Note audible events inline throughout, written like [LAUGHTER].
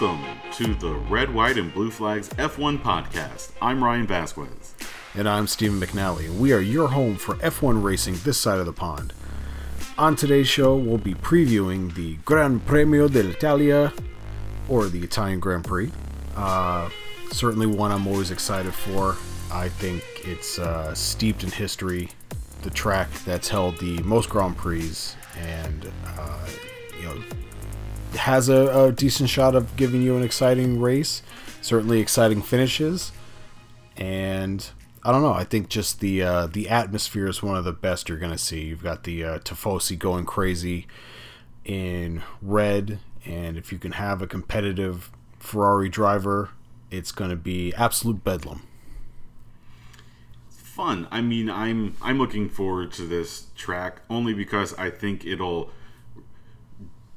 Welcome to the Red, White, and Blue Flags F1 podcast. I'm Ryan Vasquez. And I'm Stephen McNally. We are your home for F1 racing this side of the pond. On today's show, we'll be previewing the Gran Premio dell'Italia, or the Italian Grand Prix. Uh, certainly one I'm always excited for. I think it's uh, steeped in history, the track that's held the most Grand Prix, and uh, you know has a, a decent shot of giving you an exciting race, certainly exciting finishes, and I don't know. I think just the uh, the atmosphere is one of the best you're gonna see. You've got the uh, Tifosi going crazy in red, and if you can have a competitive Ferrari driver, it's gonna be absolute bedlam. Fun. I mean, I'm I'm looking forward to this track only because I think it'll,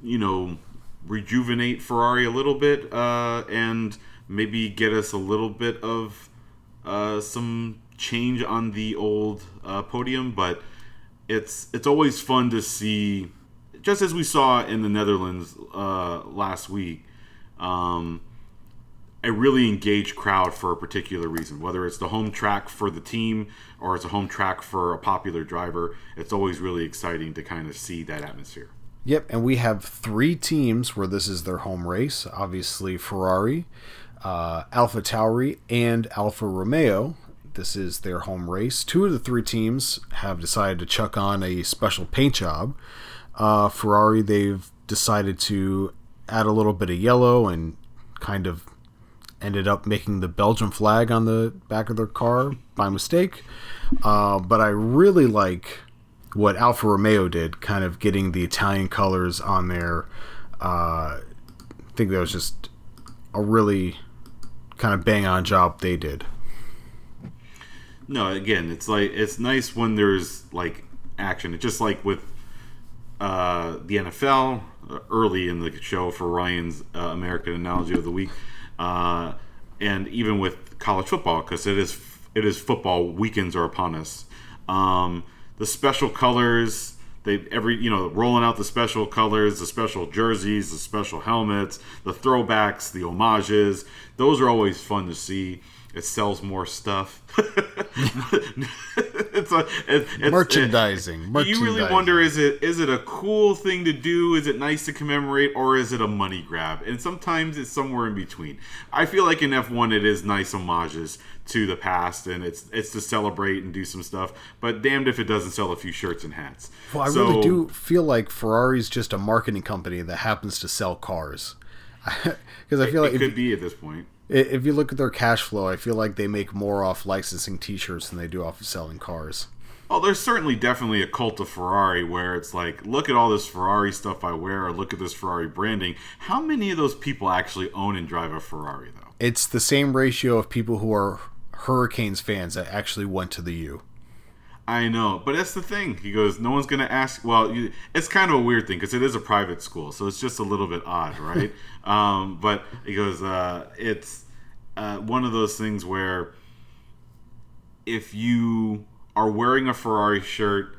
you know, rejuvenate Ferrari a little bit uh, and maybe get us a little bit of uh, some change on the old uh, podium. But it's it's always fun to see, just as we saw in the Netherlands uh, last week. Um, a really engaged crowd for a particular reason, whether it's the home track for the team or it's a home track for a popular driver. It's always really exciting to kind of see that atmosphere. Yep, and we have three teams where this is their home race. Obviously, Ferrari, uh, Alpha Tauri, and Alfa Romeo. This is their home race. Two of the three teams have decided to chuck on a special paint job. Uh, Ferrari, they've decided to add a little bit of yellow and kind of ended up making the Belgian flag on the back of their car by mistake. Uh, but I really like what Alfa Romeo did, kind of getting the Italian colors on there. Uh, I think that was just a really kind of bang on job they did. No, again, it's like it's nice when there's like action. It's just like with uh, the NFL uh, early in the show for Ryan's uh, American analogy of the week, uh, and even with college football because it is it is football weekends are upon us. Um, the special colors they every you know rolling out the special colors the special jerseys the special helmets the throwbacks the homages those are always fun to see it sells more stuff. [LAUGHS] It's a it, it's, merchandising. It, merchandising you really wonder is it is it a cool thing to do? Is it nice to commemorate or is it a money grab? And sometimes it's somewhere in between. I feel like in f1 it is nice homages to the past and it's it's to celebrate and do some stuff but damned if it doesn't sell a few shirts and hats. Well i so, really do feel like ferrari's just a marketing company that happens to sell cars. [LAUGHS] Because i feel it, like it could be at this point if you look at their cash flow i feel like they make more off licensing t-shirts than they do off of selling cars Oh, there's certainly definitely a cult of Ferrari where it's like, look at all this Ferrari stuff I wear, or look at this Ferrari branding. How many of those people actually own and drive a Ferrari, though? It's the same ratio of people who are Hurricanes fans that actually went to the U. I know, but that's the thing. He goes, no one's going to ask. Well, you, it's kind of a weird thing because it is a private school, so it's just a little bit odd, right? [LAUGHS] um, but he goes, uh, it's uh, one of those things where if you are wearing a Ferrari shirt,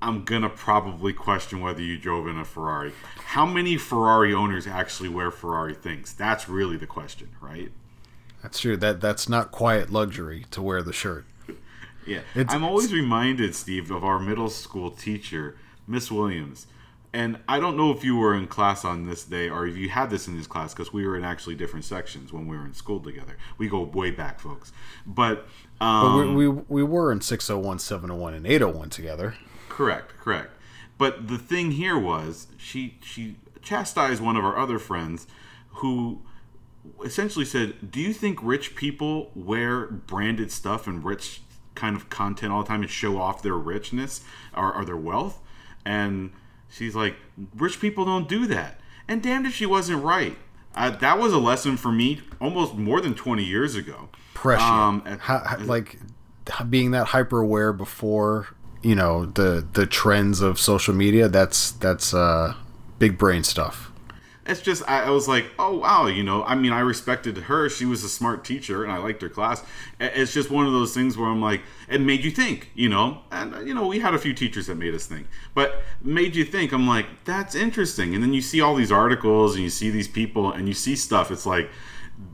I'm gonna probably question whether you drove in a Ferrari. How many Ferrari owners actually wear Ferrari things? That's really the question, right? That's true. That that's not quiet luxury to wear the shirt. Yeah, it's, I'm always reminded, Steve, of our middle school teacher, Miss Williams. And I don't know if you were in class on this day or if you had this in this class because we were in actually different sections when we were in school together. We go way back, folks. But um, but we, we we were in 601, 701, and 801 together. Correct, correct. But the thing here was she she chastised one of our other friends who essentially said, "Do you think rich people wear branded stuff and rich kind of content all the time and show off their richness or, or their wealth?" And she's like, "Rich people don't do that." And damned if she wasn't right. Uh, that was a lesson for me almost more than 20 years ago. Prescient. Um, how, like being that hyper aware before you know the the trends of social media. That's that's uh, big brain stuff. It's just I, I, was like, oh wow, you know, I mean, I respected her. She was a smart teacher, and I liked her class. It's just one of those things where I'm like, it made you think, you know, and you know, we had a few teachers that made us think, but made you think. I'm like, that's interesting. And then you see all these articles, and you see these people, and you see stuff. It's like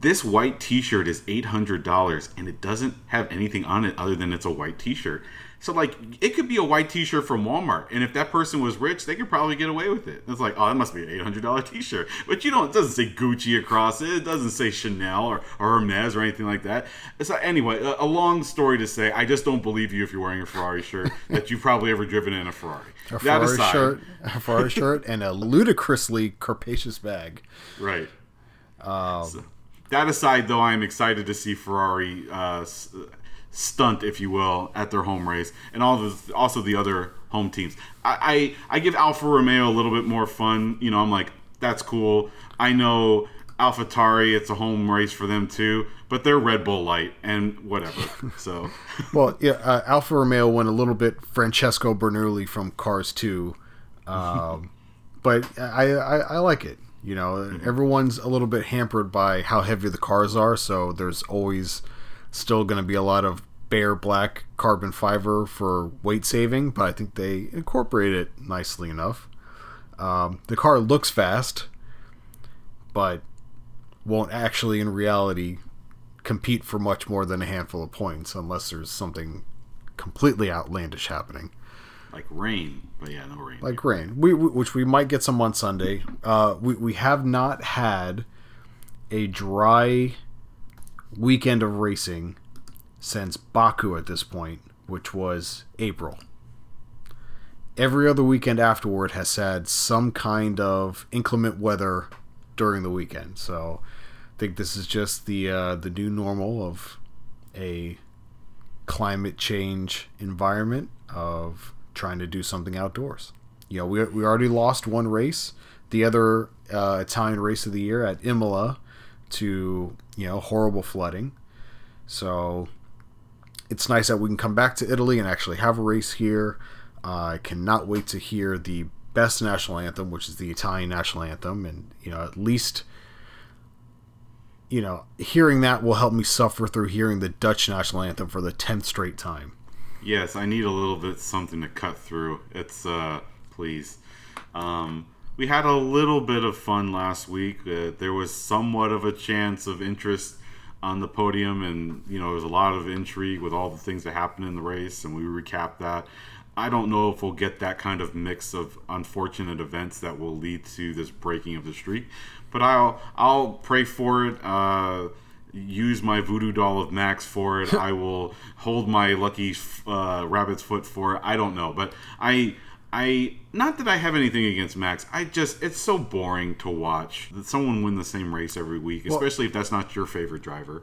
this white T-shirt is eight hundred dollars, and it doesn't have anything on it other than it's a white T-shirt. So like it could be a white T-shirt from Walmart, and if that person was rich, they could probably get away with it. It's like, oh, that must be an eight hundred dollar T-shirt, but you don't. It doesn't say Gucci across it. It doesn't say Chanel or, or Hermes or anything like that. So anyway, a, a, long story to say, I just don't believe you if you're wearing a Ferrari shirt [LAUGHS] that you've probably ever driven in a Ferrari. A Ferrari aside, shirt, a Ferrari shirt, and a ludicrously capacious bag. Right. Um, so, that aside, though, I'm excited to see Ferrari. Uh, stunt, if you will, at their home race, and all the also the other home teams. I, I I give Alfa Romeo a little bit more fun. You know, I'm like, that's cool. I know AlphaTauri, it's a home race for them too, but they're Red Bull light and whatever. [LAUGHS] So, well, yeah, uh, Alfa Romeo went a little bit Francesco Bernoulli from Cars 2, um, [LAUGHS] but I, I, I like it. You know, mm-hmm. everyone's a little bit hampered by how heavy the cars are, so there's always Still going to be a lot of bare black carbon fiber for weight saving, but I think they incorporate it nicely enough. Um, the car looks fast, but won't actually, in reality, compete for much more than a handful of points unless there's something completely outlandish happening. Like rain, but yeah, no rain. Like rain, we, we which we might get some on Sunday. Uh, we we have not had a dry weekend of racing since Baku at this point, which was April. Every other weekend afterward has had some kind of inclement weather during the weekend. So I think this is just the uh, the new normal of a climate change environment of trying to do something outdoors. You know, we, we already lost one race, the other uh, Italian race of the year at Imola to you know horrible flooding. So it's nice that we can come back to Italy and actually have a race here. Uh, I cannot wait to hear the best national anthem, which is the Italian national anthem, and you know at least you know hearing that will help me suffer through hearing the Dutch national anthem for the tenth straight time. Yes, I need a little bit something to cut through. It's uh, please. Um, we had a little bit of fun last week. Uh, there was somewhat of a chance of interest on the podium, and you know, there was a lot of intrigue with all the things that happened in the race, and we recapped that. I don't know if we'll get that kind of mix of unfortunate events that will lead to this breaking of the streak, but I'll I'll pray for it. Uh, use my voodoo doll of Max for it. [LAUGHS] I will hold my lucky uh, rabbit's foot for it. I don't know, but I I not that I have anything against Max. I just it's so boring to watch that someone win the same race every week, especially well, if that's not your favorite driver.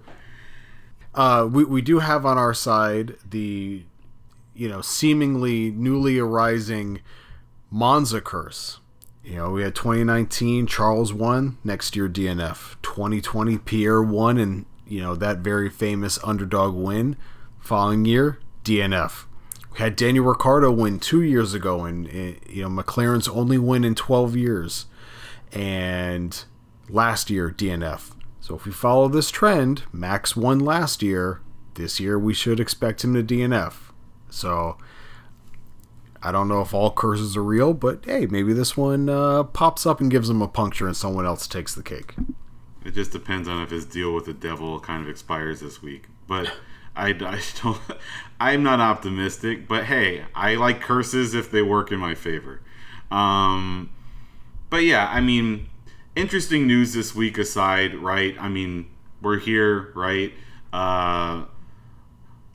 Uh, we we do have on our side the you know seemingly newly arising Monza curse. You know, we had 2019 Charles won, next year DNF. 2020 Pierre won and you know that very famous underdog win. Following year DNF we had Daniel Ricciardo win two years ago, and, you know McLaren's only win in 12 years, and last year DNF. So if we follow this trend, Max won last year. This year we should expect him to DNF. So I don't know if all curses are real, but hey, maybe this one uh, pops up and gives him a puncture, and someone else takes the cake. It just depends on if his deal with the devil kind of expires this week, but. I, I don't. [LAUGHS] I'm not optimistic, but hey, I like curses if they work in my favor. Um, but yeah, I mean, interesting news this week aside, right? I mean, we're here, right? Uh,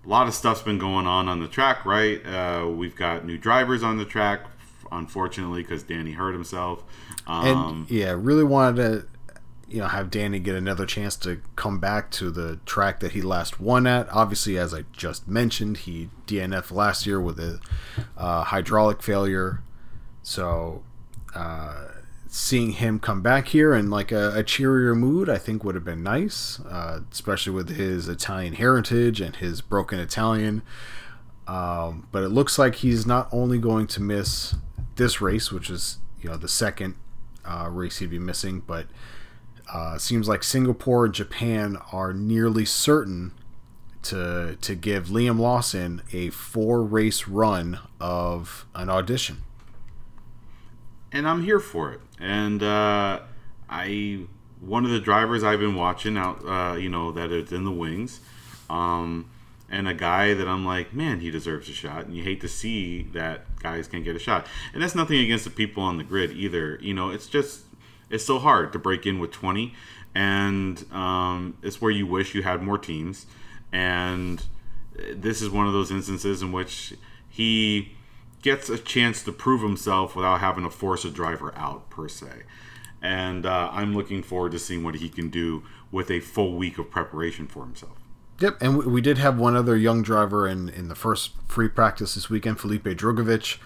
a lot of stuff's been going on on the track, right? Uh, we've got new drivers on the track, unfortunately, because Danny hurt himself. Um, and yeah, really wanted to you know have Danny get another chance to come back to the track that he last won at. Obviously, as I just mentioned, he DNF last year with a uh, hydraulic failure. So uh, seeing him come back here in like a, a, cheerier mood, I think would have been nice, uh, especially with his Italian heritage and his broken Italian. Um, but it looks like he's not only going to miss this race, which is you know the second uh, race he'd be missing, but uh, seems like Singapore and Japan are nearly certain to to give Liam Lawson a four race run of an audition. And I'm here for it. And uh, I one of the drivers I've been watching out, uh, you know, that is in the wings. Um, and a guy that I'm like, man, he deserves a shot. And you hate to see that guys can get a shot. And that's nothing against the people on the grid either. You know, it's just it's so hard to break in with 20, and um, it's where you wish you had more teams. And this is one of those instances in which he gets a chance to prove himself without having to force a driver out per se. And uh, I'm looking forward to seeing what he can do with a full week of preparation for himself. Yep, and we, did have one other young driver in, in the first free practice this weekend. Felipe Drugovich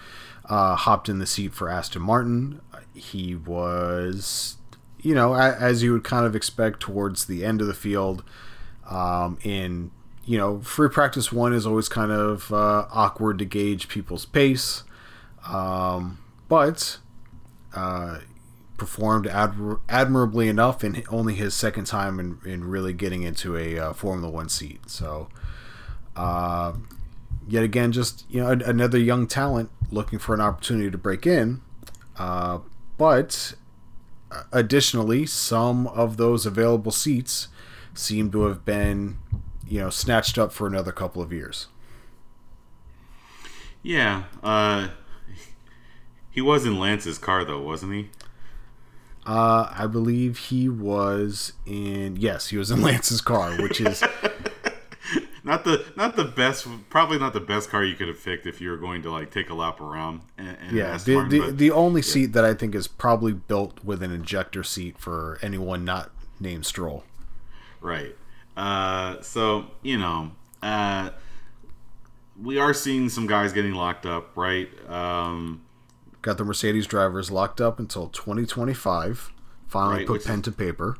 uh, hopped in the seat for Aston Martin. He was, you know, as you would kind of expect towards the end of the field. Um, in you know, free practice one is always kind of uh, awkward to gauge people's pace, um, but uh, performed admir- admirably enough in only his second time in, in really getting into a uh, Formula One seat. So, uh, yet again, just you know, another young talent looking for an opportunity to break in. Uh, but uh, additionally, some of those available seats seem to have been, you know, snatched up for another couple of years. Yeah, uh, he was in Lance's car though, wasn't he? Uh, I believe he was in. Yes, he was in [LAUGHS] Lance's car, which is [LAUGHS] not the not the best. Probably not the best car you could have picked if you were going to like take a lap around. And, and yeah, the the, but, the only yeah. seat that I think is probably built with an injector seat for anyone not named Stroll. Right. Uh, so you know, uh, we are seeing some guys getting locked up. Right. Um, got the Mercedes drivers locked up until 2025. Finally right, put pen is, to paper.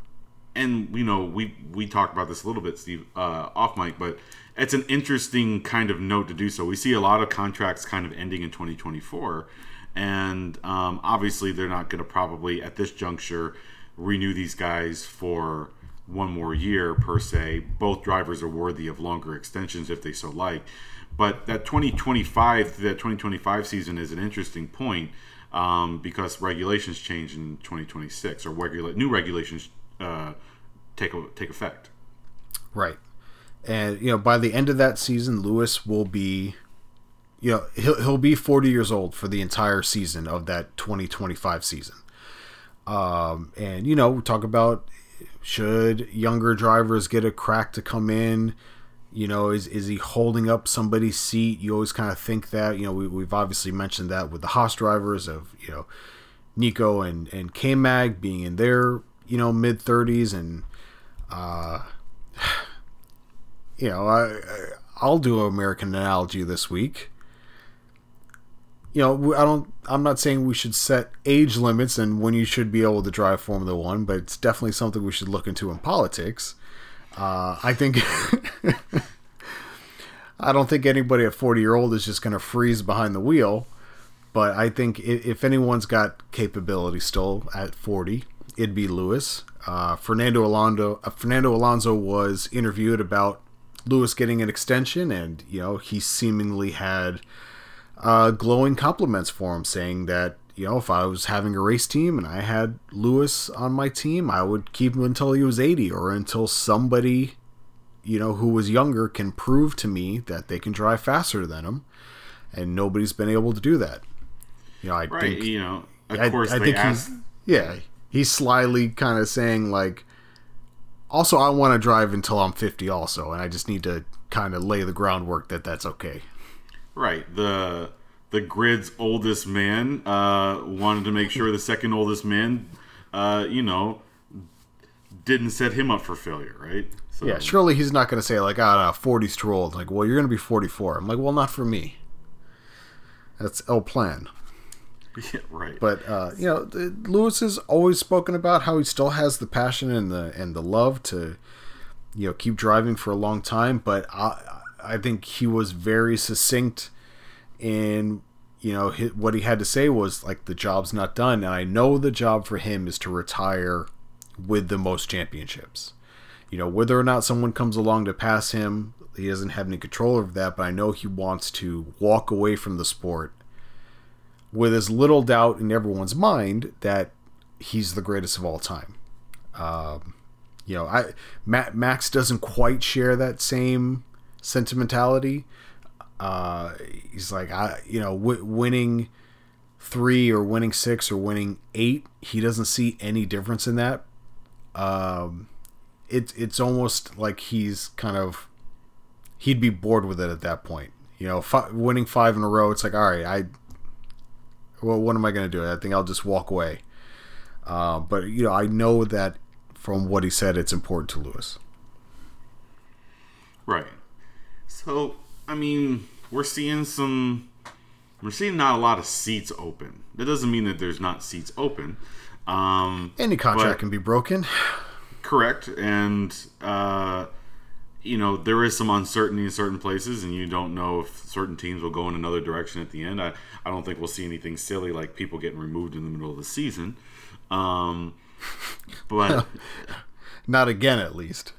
And you know, we we talked about this a little bit, Steve, uh, off mic, but it's an interesting kind of note to do so. We see a lot of contracts kind of ending in 2024, and um, obviously they're not going to probably at this juncture renew these guys for one more year per se. Both drivers are worthy of longer extensions if they so like. But that 2025 that 2025 season is an interesting point um, because regulations change in 2026 or regula- new regulations uh, take take effect. Right, and you know by the end of that season, Lewis will be, you know, he'll he'll be 40 years old for the entire season of that 2025 season. Um, and you know, we talk about should younger drivers get a crack to come in you know, is is he holding up somebody's seat? You always kind of think that. You know, we, we've obviously mentioned that with the Haas drivers of you know Nico and and K Mag being in their you know mid thirties, and uh, [SIGHS] you know, I I'll do an American analogy this week. You know, I don't. I'm not saying we should set age limits and when you should be able to drive Formula One, but it's definitely something we should look into in politics uh, I think [LAUGHS] I don't think anybody at 40 year old is just going to freeze behind the wheel. But I think if anyone's got capability still at 40, it'd be Lewis. Uh, Fernando Alonso. Uh, Fernando Alonso was interviewed about Lewis getting an extension, and you know he seemingly had uh, glowing compliments for him, saying that you know, if I was having a race team and I had Lewis on my team, I would keep him until he was 80 or until somebody, you know, who was younger can prove to me that they can drive faster than him. And nobody's been able to do that. You know, I right, think, you know, of I, course, I think asked... he's, yeah, he's slyly kind of saying, like, also, I want to drive until I'm 50 also, and I just need to kind of lay the groundwork that that's okay. Right. The the grid's oldest man uh, wanted to make sure the second oldest man, uh, you know, didn't set him up for failure, right? So, yeah, surely he's not going to say like, "Ah, oh, no, 40's too old." Like, well, you're going to be 44. I'm like, well, not for me. That's El Plan. [LAUGHS] Yeah, right. But uh, you know, Lewis has always spoken about how he still has the passion and the and the love to, you know, keep driving for a long time. But I, I think he was very succinct in you know, hi what he had to say was like the job's not done, and I know the job for him is to retire with the most championships. You know, whether or not someone comes along to pass him, he doesn't have any control over that, but I know he wants to walk away from the sport with as little doubt in everyone's mind that he's the greatest of all time. Um, you know, I Max doesn't quite share that same sentimentality. Uh, he's like, I, you know, w- winning three or winning six or winning eight, he doesn't see any difference in that. Um, it's it's almost like he's kind of he'd be bored with it at that point. You know, winning five in a row, it's like, all right, I, well, what am I going to do? I think I'll just walk away. Uh, but you know, I know that from what he said, it's important to Lewis. Right. So, I mean, we're seeing some. We're seeing not a lot of seats open. That doesn't mean that there's not seats open. Um, Any contract can be broken. [SIGHS] Correct, and uh, you know there is some uncertainty in certain places, and you don't know if certain teams will go in another direction at the end. I, I don't think we'll see anything silly like people getting removed in the middle of the season. Um, [LAUGHS] but not again, at least.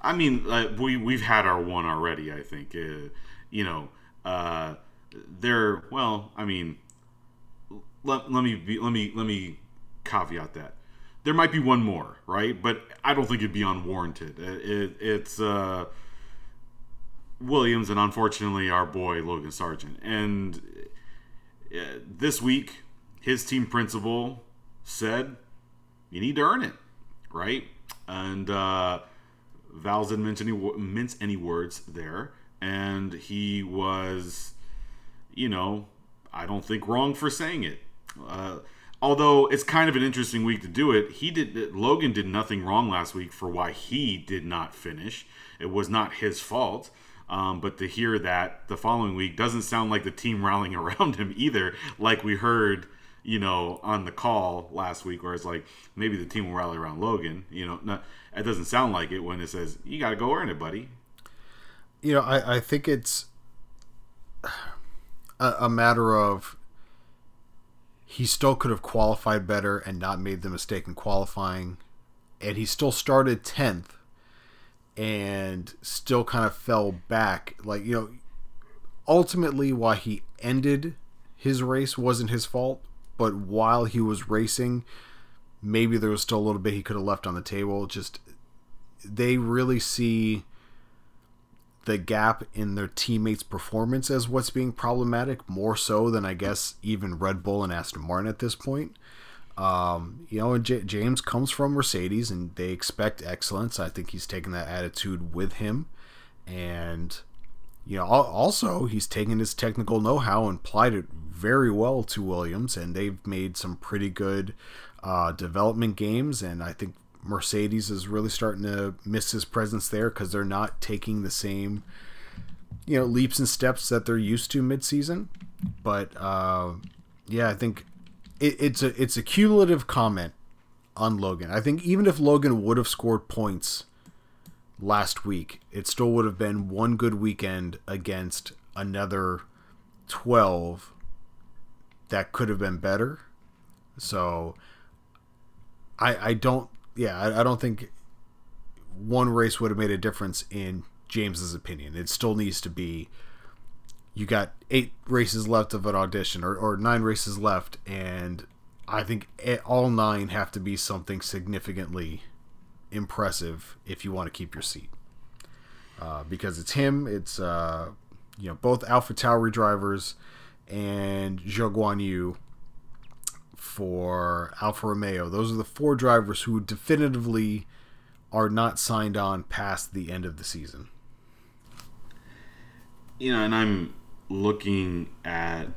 I mean, uh, we we've had our one already. I think uh, you know uh, there. Well, I mean, let, let me be, let me let me caveat that there might be one more, right? But I don't think it'd be unwarranted. It, it, it's uh, Williams and unfortunately our boy Logan Sargent. And uh, this week, his team principal said, "You need to earn it, right?" And uh, didn't mention any, mince any words there, and he was, you know, I don't think wrong for saying it. Uh, although it's kind of an interesting week to do it, he did Logan did nothing wrong last week for why he did not finish. It was not his fault. Um, but to hear that the following week doesn't sound like the team rallying [LAUGHS] around him either, like we heard, you know, on the call last week, where it's like maybe the team will rally around Logan. You know, not, it doesn't sound like it when it says you got to go earn it, buddy. You know, I, I think it's a, a matter of he still could have qualified better and not made the mistake in qualifying, and he still started tenth and still kind of fell back. Like you know, ultimately, why he ended his race wasn't his fault, but while he was racing maybe there was still a little bit he could have left on the table. Just they really see the gap in their teammates' performance as what's being problematic more so than I guess even Red Bull and Aston Martin at this point. Um, you know, J- James comes from Mercedes and they expect excellence. I think he's taken that attitude with him, and you know, also he's taken his technical know-how and applied it very well to Williams, and they've made some pretty good uh, development games, and I think Mercedes is really starting to miss his presence there because they're not taking the same, you know, leaps and steps that they're used to midseason. But uh, yeah, I think it, it's a it's a cumulative comment on Logan. I think even if Logan would have scored points last week, it still would have been one good weekend against another twelve that could have been better. So I I don't yeah I, I don't think one race would have made a difference in James's opinion. It still needs to be you got eight races left of an audition or, or nine races left and I think all nine have to be something significantly impressive if you want to keep your seat. Uh, because it's him, it's uh, you know both Alpha Tauri drivers and Zhou Guan Yu for Alfa Romeo. Those are the four drivers who definitively are not signed on past the end of the season. You know, and I'm looking at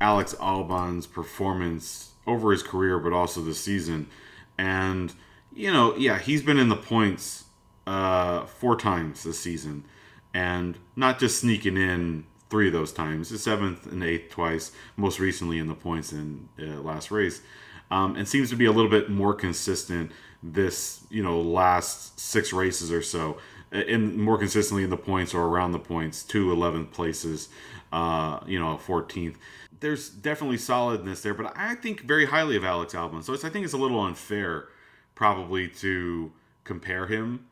Alex Albon's performance over his career, but also the season. And, you know, yeah, he's been in the points uh, four times this season. And not just sneaking in three of those times, the seventh and eighth twice, most recently in the points in uh, last race, um, and seems to be a little bit more consistent this you know last six races or so and more consistently in the points or around the points, two 11th places, uh, you know, 14th. There's definitely solidness there, but I think very highly of Alex Albon. So I think it's a little unfair, probably, to compare him.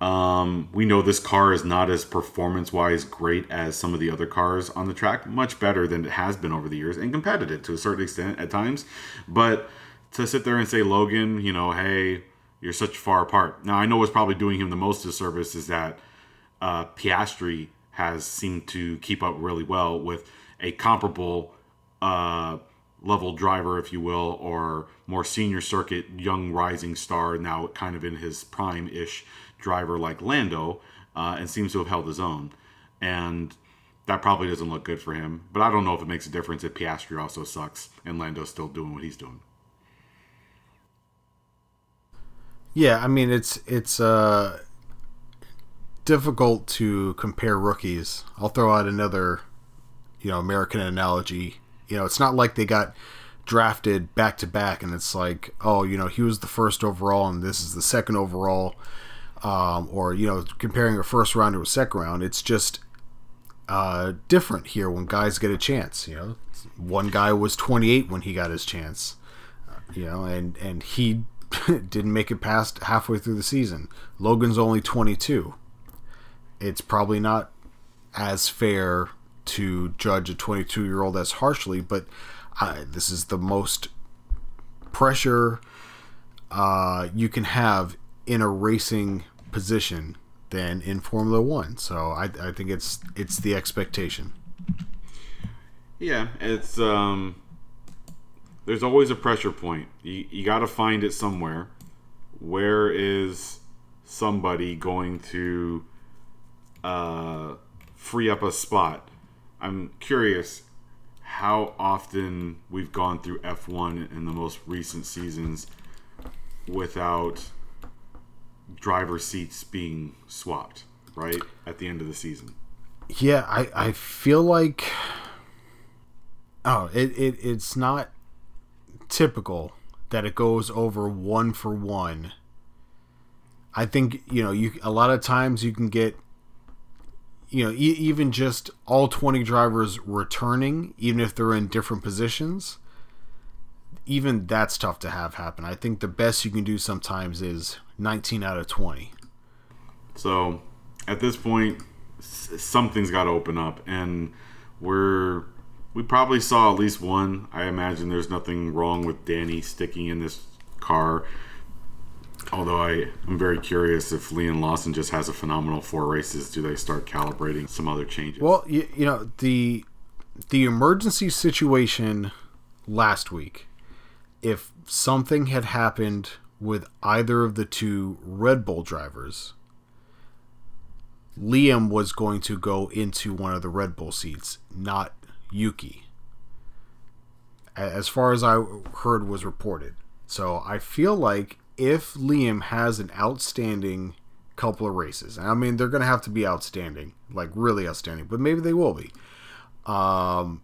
Um, we know this car is not as performance wise great as some of the other cars on the track, much better than it has been over the years, and competitive to a certain extent at times. But to sit there and say, Logan, you know, hey, you're such far apart. Now, I know what's probably doing him the most disservice is that uh, Piastri has seemed to keep up really well with a comparable uh, level driver, if you will, or more senior circuit, young rising star, now kind of in his prime ish driver like Lando, uh, and seems to have held his own. And that probably doesn't look good for him. But I don't know if it makes a difference if Piastri also sucks and Lando's still doing what he's doing. Yeah, I mean it's it's uh difficult to compare rookies. I'll throw out another you know American analogy. You know, it's not like they got drafted back to back and it's like, oh, you know, he was the first overall and this is the second overall. Um, or you know, comparing a first round to a second round, it's just uh, different here when guys get a chance. You know, one guy was 28 when he got his chance. Uh, you know, and and he [LAUGHS] didn't make it past halfway through the season. Logan's only 22. It's probably not as fair to judge a 22 year old as harshly, but uh, this is the most pressure uh, you can have in a racing position than in Formula One. So I, I think it's it's the expectation. Yeah, it's um, there's always a pressure point. You, you got to find it somewhere. Where is somebody going to uh, free up a spot? I'm curious how often we've gone through F1 in the most recent seasons without driver seats being swapped, right? At the end of the season. Yeah, I, I feel like oh, it, it it's not typical that it goes over one for one. I think you know you a lot of times you can get you know e- even just all 20 drivers returning even if they're in different positions even that's tough to have happen. I think the best you can do sometimes is 19 out of 20. So, at this point something's got to open up and we're we probably saw at least one. I imagine there's nothing wrong with Danny sticking in this car. Although I I'm very curious if Liam Lawson just has a phenomenal four races, do they start calibrating some other changes? Well, you, you know the the emergency situation last week. If something had happened with either of the two Red Bull drivers, Liam was going to go into one of the Red Bull seats, not Yuki. As far as I heard was reported. So I feel like if Liam has an outstanding couple of races, I mean they're going to have to be outstanding, like really outstanding, but maybe they will be. Um,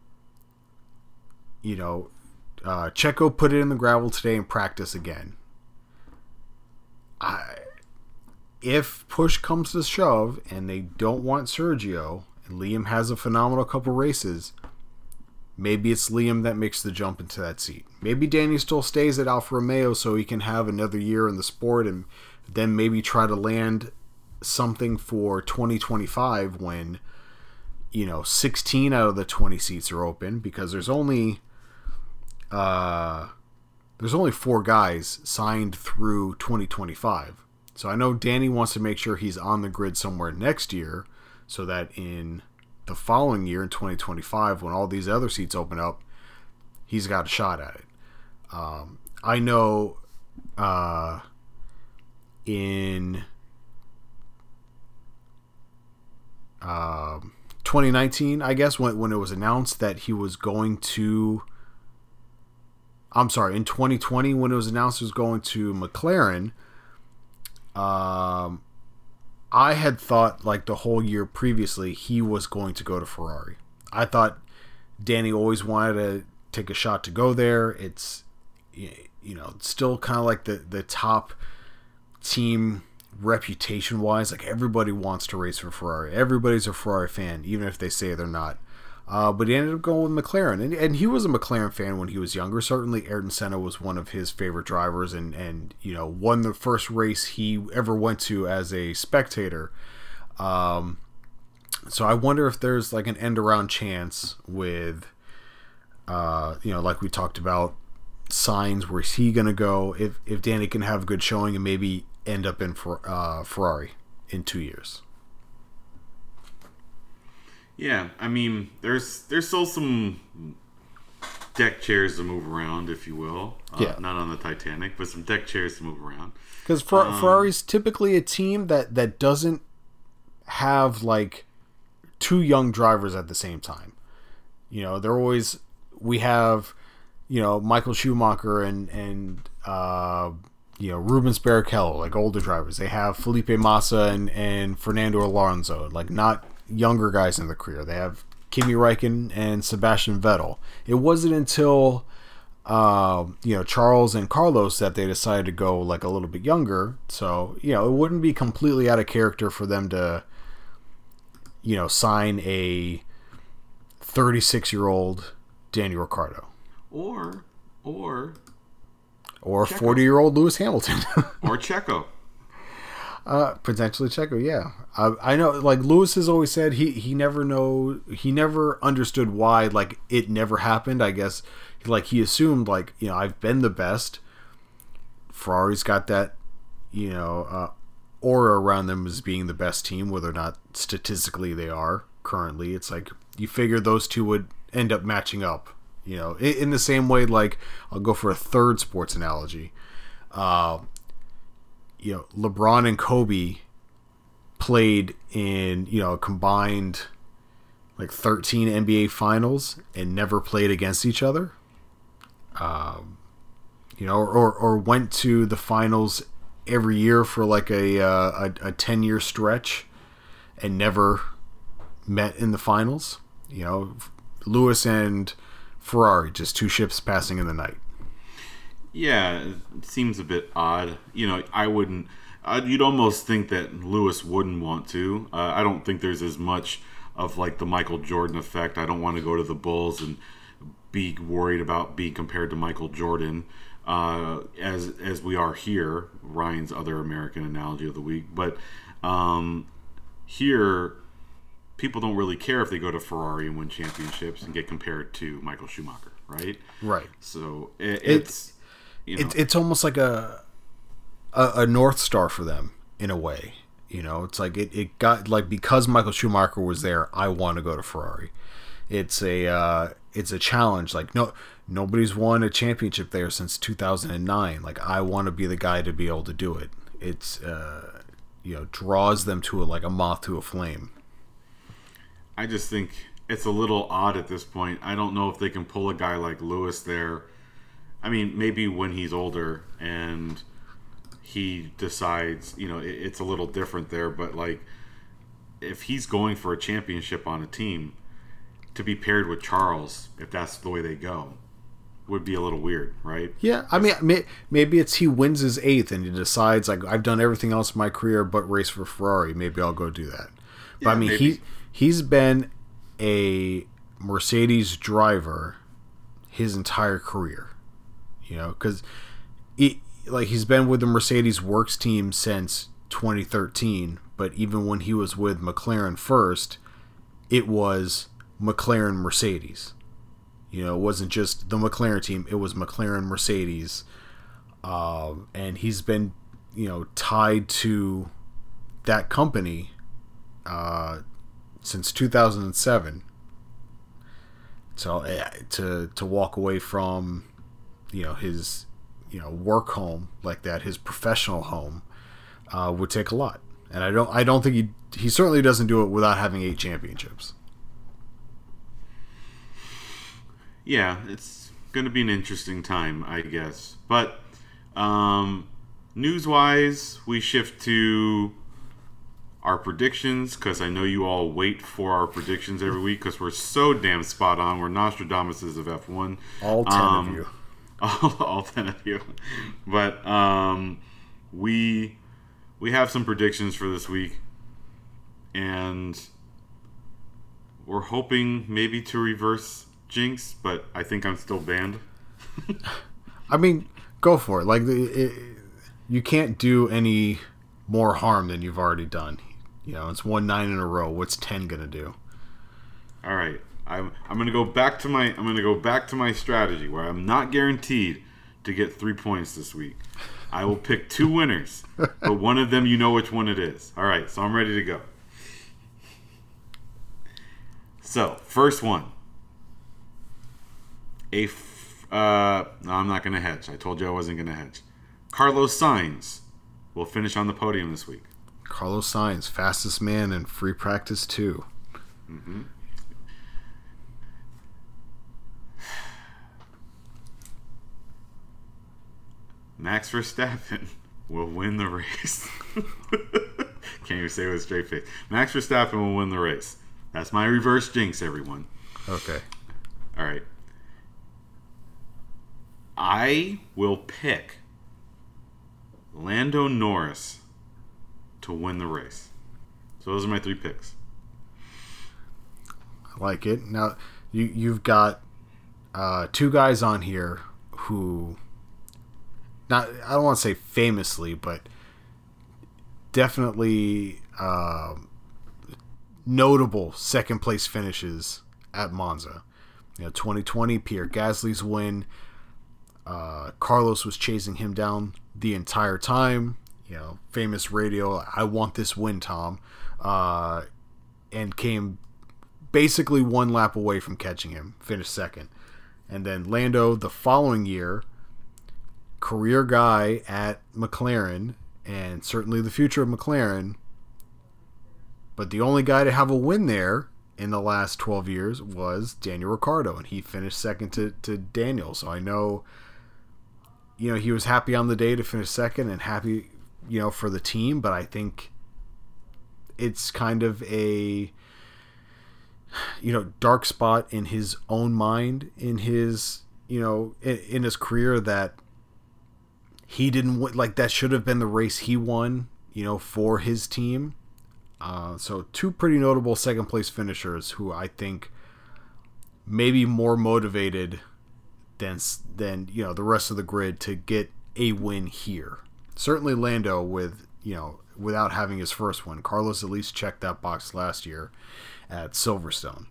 you know, uh, Checo put it in the gravel today and practice again. I, if push comes to shove and they don't want Sergio and Liam has a phenomenal couple races, Maybe it's Liam that makes the jump into that seat. Maybe Danny still stays at Alfa Romeo so he can have another year in the sport and then maybe try to land something for 2025 when you know 16 out of the 20 seats are open because there's only uh there's only four guys signed through 2025. So I know Danny wants to make sure he's on the grid somewhere next year so that in the following year in 2025, when all these other seats open up, he's got a shot at it. Um, I know uh, in uh, 2019, I guess, when, when it was announced that he was going to. I'm sorry, in 2020, when it was announced he was going to McLaren, um, I had thought like the whole year previously he was going to go to Ferrari. I thought Danny always wanted to take a shot to go there. It's you know still kind of like the the top team reputation wise, like everybody wants to race for Ferrari. Everybody's a Ferrari fan, even if they say they're not. Uh, but he ended up going with McLaren, and, and he was a McLaren fan when he was younger. Certainly, Ayrton Senna was one of his favorite drivers, and and you know won the first race he ever went to as a spectator. Um, so I wonder if there's like an end around chance with, uh, you know, like we talked about, signs. Where's he gonna go? If if Danny can have a good showing and maybe end up in for uh, Ferrari in two years. Yeah, I mean, there's there's still some deck chairs to move around, if you will. Uh, Yeah. Not on the Titanic, but some deck chairs to move around. Because Fer- Ferrari's typically a team that that doesn't have like two young drivers at the same time. You know, they're always we have you know Michael Schumacher and and uh, you know Rubens Barrichello, like older drivers. They have Felipe Massa and and Fernando Alonso, like not younger guys in the career. They have Kimi Räikkönen and Sebastian Vettel. It wasn't until uh, you know Charles and Carlos that they decided to go like a little bit younger. So you know it wouldn't be completely out of character for them to you know sign a 36 year old Daniel Ricciardo Or or or 40 year old Lewis Hamilton. [LAUGHS] or Checo. Uh, potentially Checo, yeah. I, I know, like Lewis has always said, he he never know he never understood why like it never happened. I guess like he assumed like you know I've been the best. Ferrari's got that you know uh, aura around them as being the best team, whether or not statistically they are currently. It's like you figure those two would end up matching up. You know, in, in the same way, like I'll go for a third sports analogy. Uh, you know, LeBron and Kobe played in, you know, a combined like 13 NBA finals and never played against each other. Um, you know, or, or went to the finals every year for like a, uh, a, a 10 year stretch and never met in the finals. You know, Lewis and Ferrari, just two ships passing in the night. Yeah, it seems a bit odd. You know, I wouldn't. Uh, you'd almost think that Lewis wouldn't want to. Uh, I don't think there's as much of like the Michael Jordan effect. I don't want to go to the Bulls and be worried about being compared to Michael Jordan uh, as as we are here. Ryan's other American analogy of the week, but um, here people don't really care if they go to Ferrari and win championships and get compared to Michael Schumacher, right? Right. So it, it's you know, It's it's almost like a, a a north star for them in a way. You know, it's like it, it got like because Michael Schumacher was there, I want to go to Ferrari. It's a uh, it's a challenge. Like no nobody's won a championship there since 2009. Like I want to be the guy to be able to do it. It's uh, you know draws them to it like a moth to a flame. I just think it's a little odd at this point. I don't know if they can pull a guy like Lewis there. I mean, maybe when he's older and he decides, you know, it, it's a little different there, but like if he's going for a championship on a team to be paired with Charles, if that's the way they go, would be a little weird, right? Yeah, I mean, may, maybe it's he wins his eighth and he decides like I've done everything else in my career but race for Ferrari. Maybe I'll go do that. But I mean, maybe. he he's been a Mercedes driver his entire career. You know, because he like he's been with the Mercedes Works team since 2013. But even when he was with McLaren first, it was McLaren Mercedes. You know, it wasn't just the McLaren team; it was McLaren Mercedes, um, and he's been, you know, tied to that company uh, since 2007. So eh, to to walk away from, you know, his, you know, work home like that, his professional home, uh, would take a lot. And I don't I don't think he he certainly doesn't do it without having eight championships. yeah, it's going to be an interesting time, I guess. But um, news wise, we shift to our predictions because I know you all wait for our predictions every week because we're so damn spot on. We're Nostradamuses of F1. All ten Um, of you. [LAUGHS] all, 10 of you. But um, we we have some predictions for this week, and we're hoping maybe to reverse Jinx, but I think I'm still banned. [LAUGHS] I mean, go for it. Like it, you can't do any more harm than you've already done. You know, it's one nine in a row. What's ten gonna do? All right, I'm I'm gonna go back to my I'm gonna go back to my strategy where I'm not guaranteed to get three points this week. I will pick two winners, but one of them you know which one it is. All right, so I'm ready to go. So first one, a f- uh, no, I'm not gonna hedge. I told you I wasn't gonna hedge. Carlos Sainz will finish on the podium this week. Carlos Sainz, fastest man in free practice too. Max Verstappen will win the race. [LAUGHS] Can't even say it with a straight face. Max Verstappen will win the race. That's my reverse jinx, everyone. Okay. All right. I will pick Lando Norris to win the race. So those are my three picks. I like it. Now you you've got uh, two guys on here who not I don't want to say famously, but definitely um notable second place finishes at Monza. You know, 2020 Pierre Gasly's win. Uh, Carlos was chasing him down the entire time. You know, famous radio. I want this win, Tom. Uh, and came basically one lap away from catching him, finished second. And then Lando the following year, career guy at McLaren, and certainly the future of McLaren. But the only guy to have a win there in the last 12 years was Daniel Ricciardo, and he finished second to, to Daniel. So I know, you know, he was happy on the day to finish second and happy, you know, for the team, but I think it's kind of a you know dark spot in his own mind in his you know in, in his career that he didn't like that should have been the race he won you know for his team uh, so two pretty notable second place finishers who i think maybe more motivated than than you know the rest of the grid to get a win here certainly lando with you know without having his first one carlos at least checked that box last year at Silverstone.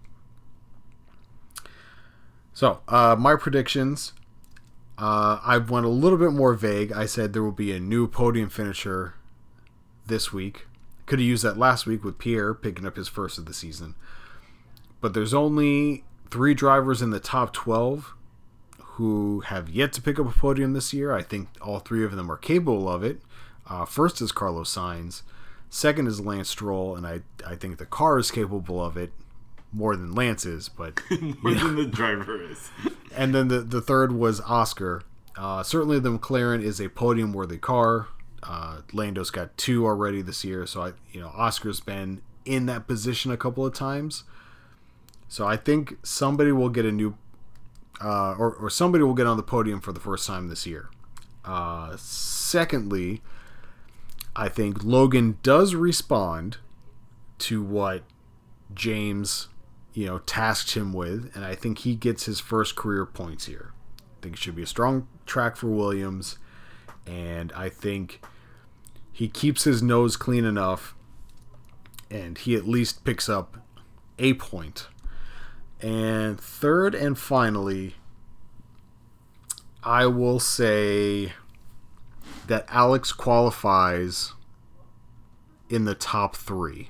So, uh, my predictions. Uh, I went a little bit more vague. I said there will be a new podium finisher this week. Could have used that last week with Pierre picking up his first of the season. But there's only three drivers in the top 12 who have yet to pick up a podium this year. I think all three of them are capable of it. Uh, first is Carlos Sainz. Second is Lance Stroll, and I I think the car is capable of it more than Lance is, but [LAUGHS] more than the driver is. [LAUGHS] and then the the third was Oscar. Uh, certainly, the McLaren is a podium worthy car. Uh, Lando's got two already this year, so I you know Oscar's been in that position a couple of times. So I think somebody will get a new, uh, or or somebody will get on the podium for the first time this year. Uh, secondly, I think Logan does respond to what James, you know, tasked him with, and I think he gets his first career points here. I think it should be a strong track for Williams, and I think he keeps his nose clean enough, and he at least picks up a point. And third and finally, I will say that Alex qualifies in the top three.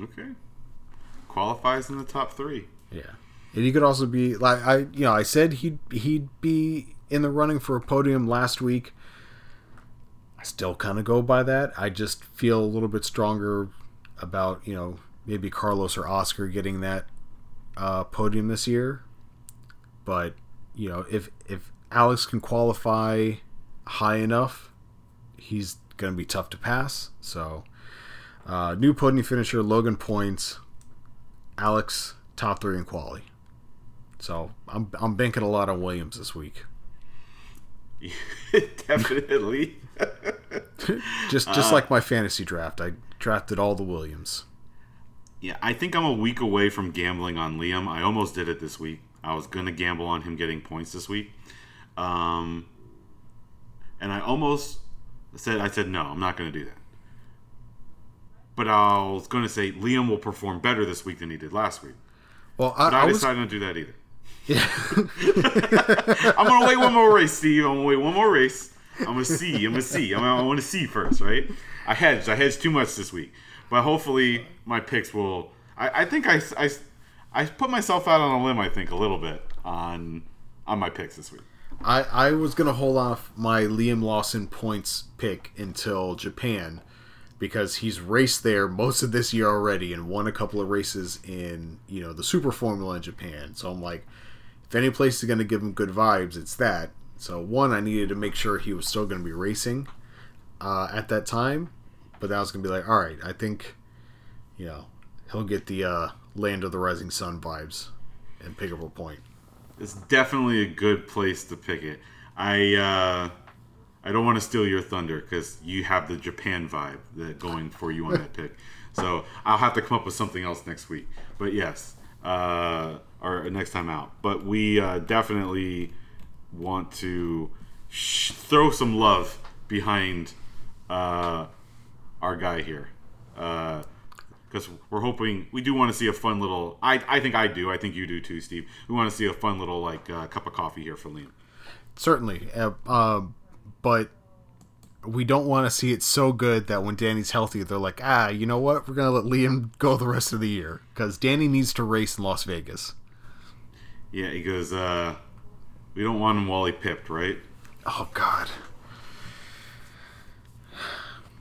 Okay. Qualifies in the top three. Yeah, and he could also be like I, you know, I said he'd he'd be in the running for a podium last week. I still kind of go by that. I just feel a little bit stronger about you know maybe Carlos or Oscar getting that uh, podium this year. But you know if if Alex can qualify high enough, he's going to be tough to pass. So, uh, new podium finisher Logan points, Alex top three in quality. So I'm I'm banking a lot on Williams this week. [LAUGHS] Definitely. [LAUGHS] just just like my fantasy draft, I drafted all the Williams. Yeah, I think I'm a week away from gambling on Liam. I almost did it this week. I was gonna gamble on him getting points this week, um, and I almost said I said no, I'm not gonna do that. But I was gonna say Liam will perform better this week than he did last week. Well, I, But I, I was decided not to do that either. yeah. [LAUGHS] I'm gonna wait one more race, Steve. I'm gonna wait one more race. I'm gonna see. I'm gonna see. I'm gonna, I want to see first, right? I hedged. I hedged too much this week, but hopefully my picks will. I, I think I, I, I put myself out on a limb. I think a little bit on on my picks this week. I, I was gonna hold off my Liam Lawson points pick until Japan because he's raced there most of this year already and won a couple of races in you know the Super Formula in Japan. So I'm like, if any place is gonna give him good vibes, it's that. So one, I needed to make sure he was still gonna be racing uh, at that time, but that was gonna be like, all right, I think you know he'll get the uh, Land of the Rising Sun vibes and pick up a point. It's definitely a good place to pick it. I uh, I don't want to steal your thunder because you have the Japan vibe that going for you on that pick. [LAUGHS] So I'll have to come up with something else next week. But yes, uh, or next time out. But we uh, definitely want to sh- throw some love behind uh, our guy here. Because we're hoping we do want to see a fun little. I, I think I do. I think you do too, Steve. We want to see a fun little like uh, cup of coffee here for Liam. Certainly, uh, um, but we don't want to see it so good that when Danny's healthy, they're like, ah, you know what? We're gonna let Liam [LAUGHS] go the rest of the year because Danny needs to race in Las Vegas. Yeah, he goes. Uh, we don't want him Wally pipped, right? Oh God,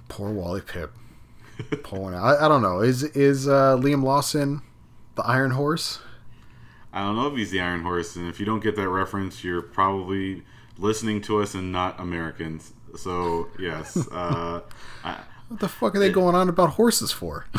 poor Wally Pipp. [LAUGHS] Pulling out. I, I don't know. Is is uh, Liam Lawson the Iron Horse? I don't know if he's the Iron Horse, and if you don't get that reference, you're probably listening to us and not Americans. So yes, [LAUGHS] uh, I, What the fuck are they going on about horses for? [LAUGHS]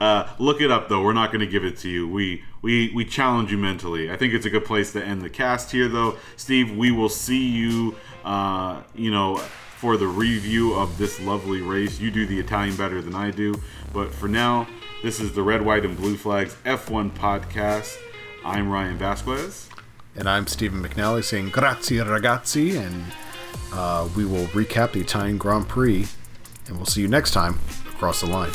uh, look it up though. We're not going to give it to you. We we we challenge you mentally. I think it's a good place to end the cast here, though. Steve, we will see you. Uh, you know, for the review of this lovely race. You do the Italian better than I do, but for now, this is the Red, White, and Blue Flags F1 podcast. I'm Ryan Vasquez. And I'm Stephen McNally saying grazie ragazzi, and uh, we will recap the Italian Grand Prix, and we'll see you next time across the line.